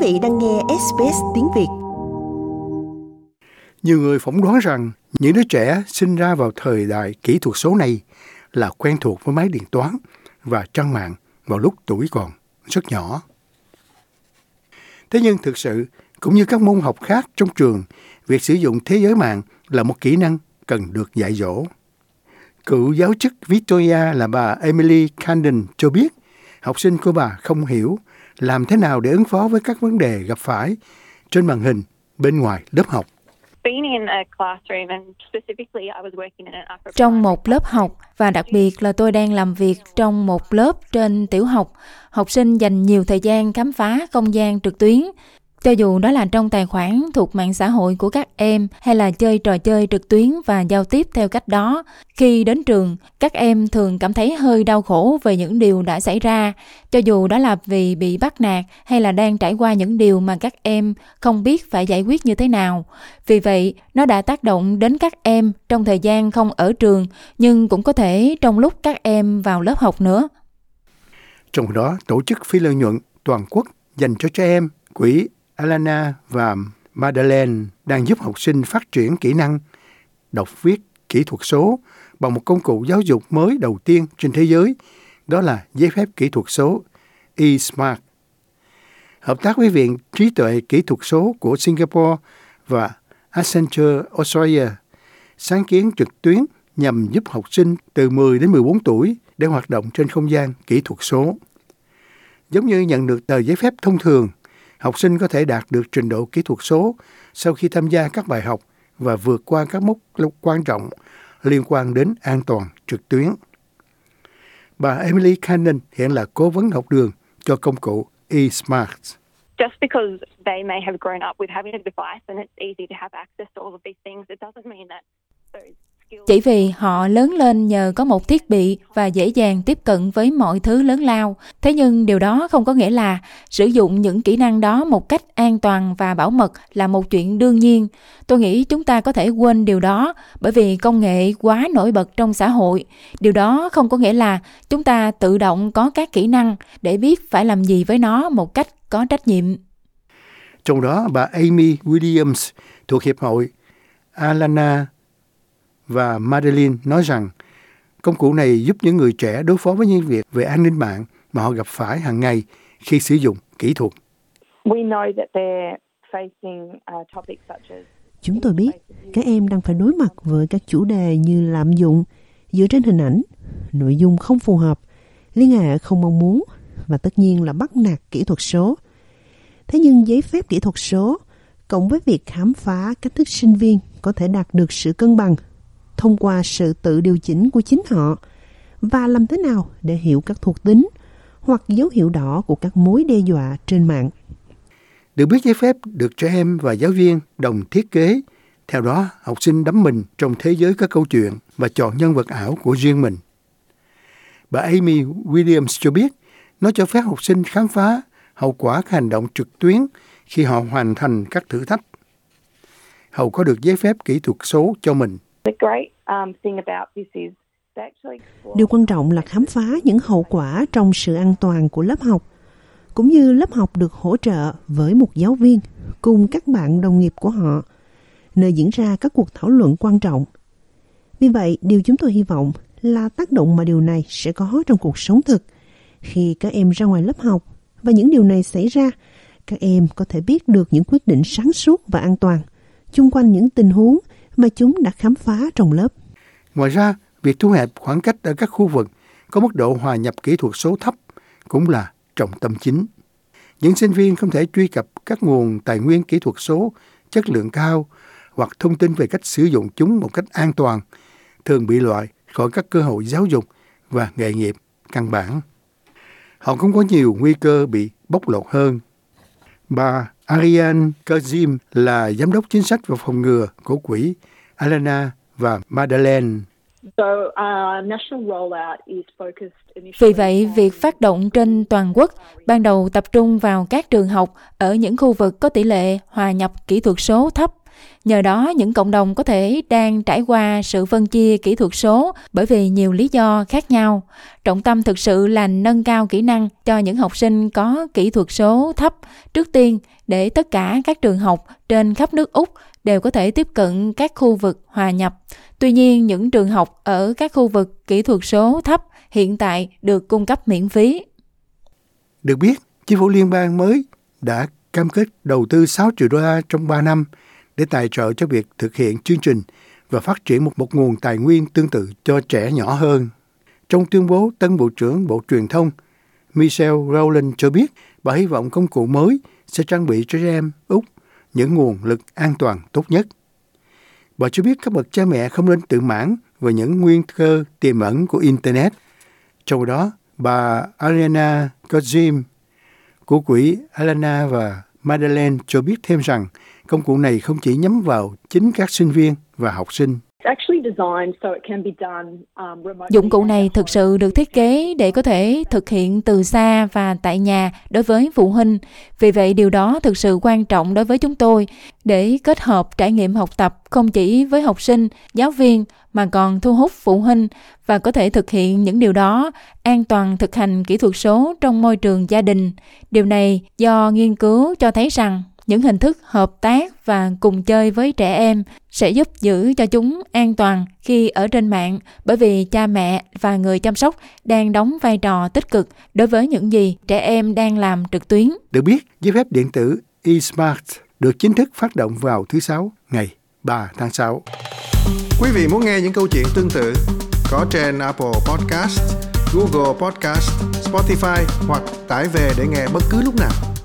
vị đang nghe SBS tiếng Việt. Nhiều người phỏng đoán rằng những đứa trẻ sinh ra vào thời đại kỹ thuật số này là quen thuộc với máy điện toán và trang mạng vào lúc tuổi còn rất nhỏ. Thế nhưng thực sự, cũng như các môn học khác trong trường, việc sử dụng thế giới mạng là một kỹ năng cần được dạy dỗ. Cựu giáo chức Victoria là bà Emily Candon cho biết học sinh của bà không hiểu làm thế nào để ứng phó với các vấn đề gặp phải trên màn hình bên ngoài lớp học. Trong một lớp học và đặc biệt là tôi đang làm việc trong một lớp trên tiểu học, học sinh dành nhiều thời gian khám phá không gian trực tuyến cho dù đó là trong tài khoản thuộc mạng xã hội của các em hay là chơi trò chơi trực tuyến và giao tiếp theo cách đó, khi đến trường, các em thường cảm thấy hơi đau khổ về những điều đã xảy ra, cho dù đó là vì bị bắt nạt hay là đang trải qua những điều mà các em không biết phải giải quyết như thế nào. Vì vậy, nó đã tác động đến các em trong thời gian không ở trường, nhưng cũng có thể trong lúc các em vào lớp học nữa. Trong đó, tổ chức phi lợi nhuận toàn quốc dành cho trẻ em, quỹ Alana và Madeleine đang giúp học sinh phát triển kỹ năng đọc viết kỹ thuật số bằng một công cụ giáo dục mới đầu tiên trên thế giới, đó là giấy phép kỹ thuật số eSmart. Hợp tác với Viện Trí tuệ Kỹ thuật số của Singapore và Accenture Australia sáng kiến trực tuyến nhằm giúp học sinh từ 10 đến 14 tuổi để hoạt động trên không gian kỹ thuật số. Giống như nhận được tờ giấy phép thông thường, học sinh có thể đạt được trình độ kỹ thuật số sau khi tham gia các bài học và vượt qua các mốc quan trọng liên quan đến an toàn trực tuyến. Bà Emily Cannon hiện là cố vấn học đường cho công cụ eSmart. Just because they may have grown up with having a device and it's easy to have access to all of these things, it doesn't mean that those chỉ vì họ lớn lên nhờ có một thiết bị và dễ dàng tiếp cận với mọi thứ lớn lao. Thế nhưng điều đó không có nghĩa là sử dụng những kỹ năng đó một cách an toàn và bảo mật là một chuyện đương nhiên. Tôi nghĩ chúng ta có thể quên điều đó bởi vì công nghệ quá nổi bật trong xã hội. Điều đó không có nghĩa là chúng ta tự động có các kỹ năng để biết phải làm gì với nó một cách có trách nhiệm. Trong đó, bà Amy Williams thuộc hiệp hội Alana và Madeline nói rằng công cụ này giúp những người trẻ đối phó với những việc về an ninh mạng mà họ gặp phải hàng ngày khi sử dụng kỹ thuật. Uh, Chúng tôi biết các em đang phải đối mặt với các chủ đề như lạm dụng dựa trên hình ảnh, nội dung không phù hợp, liên hệ không mong muốn và tất nhiên là bắt nạt kỹ thuật số. Thế nhưng giấy phép kỹ thuật số cộng với việc khám phá cách thức sinh viên có thể đạt được sự cân bằng thông qua sự tự điều chỉnh của chính họ và làm thế nào để hiểu các thuộc tính hoặc dấu hiệu đỏ của các mối đe dọa trên mạng. Được biết giấy phép được trẻ em và giáo viên đồng thiết kế, theo đó học sinh đắm mình trong thế giới các câu chuyện và chọn nhân vật ảo của riêng mình. Bà Amy Williams cho biết, nó cho phép học sinh khám phá hậu quả các hành động trực tuyến khi họ hoàn thành các thử thách. Hầu có được giấy phép kỹ thuật số cho mình – Điều quan trọng là khám phá những hậu quả trong sự an toàn của lớp học, cũng như lớp học được hỗ trợ với một giáo viên cùng các bạn đồng nghiệp của họ, nơi diễn ra các cuộc thảo luận quan trọng. Vì vậy, điều chúng tôi hy vọng là tác động mà điều này sẽ có trong cuộc sống thực khi các em ra ngoài lớp học và những điều này xảy ra các em có thể biết được những quyết định sáng suốt và an toàn chung quanh những tình huống mà chúng đã khám phá trong lớp. Ngoài ra, việc thu hẹp khoảng cách ở các khu vực có mức độ hòa nhập kỹ thuật số thấp cũng là trọng tâm chính. Những sinh viên không thể truy cập các nguồn tài nguyên kỹ thuật số chất lượng cao hoặc thông tin về cách sử dụng chúng một cách an toàn, thường bị loại khỏi các cơ hội giáo dục và nghề nghiệp căn bản. Họ cũng có nhiều nguy cơ bị bóc lột hơn. Bà Ariane Kazim là giám đốc chính sách và phòng ngừa của quỹ Alana và Madeleine. Vì vậy, việc phát động trên toàn quốc ban đầu tập trung vào các trường học ở những khu vực có tỷ lệ hòa nhập kỹ thuật số thấp. Nhờ đó, những cộng đồng có thể đang trải qua sự phân chia kỹ thuật số bởi vì nhiều lý do khác nhau. Trọng tâm thực sự là nâng cao kỹ năng cho những học sinh có kỹ thuật số thấp trước tiên để tất cả các trường học trên khắp nước Úc đều có thể tiếp cận các khu vực hòa nhập. Tuy nhiên, những trường học ở các khu vực kỹ thuật số thấp hiện tại được cung cấp miễn phí. Được biết, chính phủ liên bang mới đã cam kết đầu tư 6 triệu đô la trong 3 năm để tài trợ cho việc thực hiện chương trình và phát triển một, một nguồn tài nguyên tương tự cho trẻ nhỏ hơn. Trong tuyên bố, tân Bộ trưởng Bộ Truyền thông Michelle Rowland cho biết bà hy vọng công cụ mới sẽ trang bị cho trẻ em Úc những nguồn lực an toàn tốt nhất. Bà cho biết các bậc cha mẹ không nên tự mãn về những nguyên cơ tiềm ẩn của Internet. Trong đó, bà Ariana Kozim của quỹ Alana và Madeleine cho biết thêm rằng công cụ này không chỉ nhắm vào chính các sinh viên và học sinh Dụng cụ này thực sự được thiết kế để có thể thực hiện từ xa và tại nhà đối với phụ huynh. Vì vậy điều đó thực sự quan trọng đối với chúng tôi để kết hợp trải nghiệm học tập không chỉ với học sinh, giáo viên mà còn thu hút phụ huynh và có thể thực hiện những điều đó an toàn thực hành kỹ thuật số trong môi trường gia đình. Điều này do nghiên cứu cho thấy rằng những hình thức hợp tác và cùng chơi với trẻ em sẽ giúp giữ cho chúng an toàn khi ở trên mạng bởi vì cha mẹ và người chăm sóc đang đóng vai trò tích cực đối với những gì trẻ em đang làm trực tuyến. Được biết, giấy phép điện tử eSmart được chính thức phát động vào thứ Sáu ngày 3 tháng 6. Quý vị muốn nghe những câu chuyện tương tự có trên Apple Podcast, Google Podcast, Spotify hoặc tải về để nghe bất cứ lúc nào.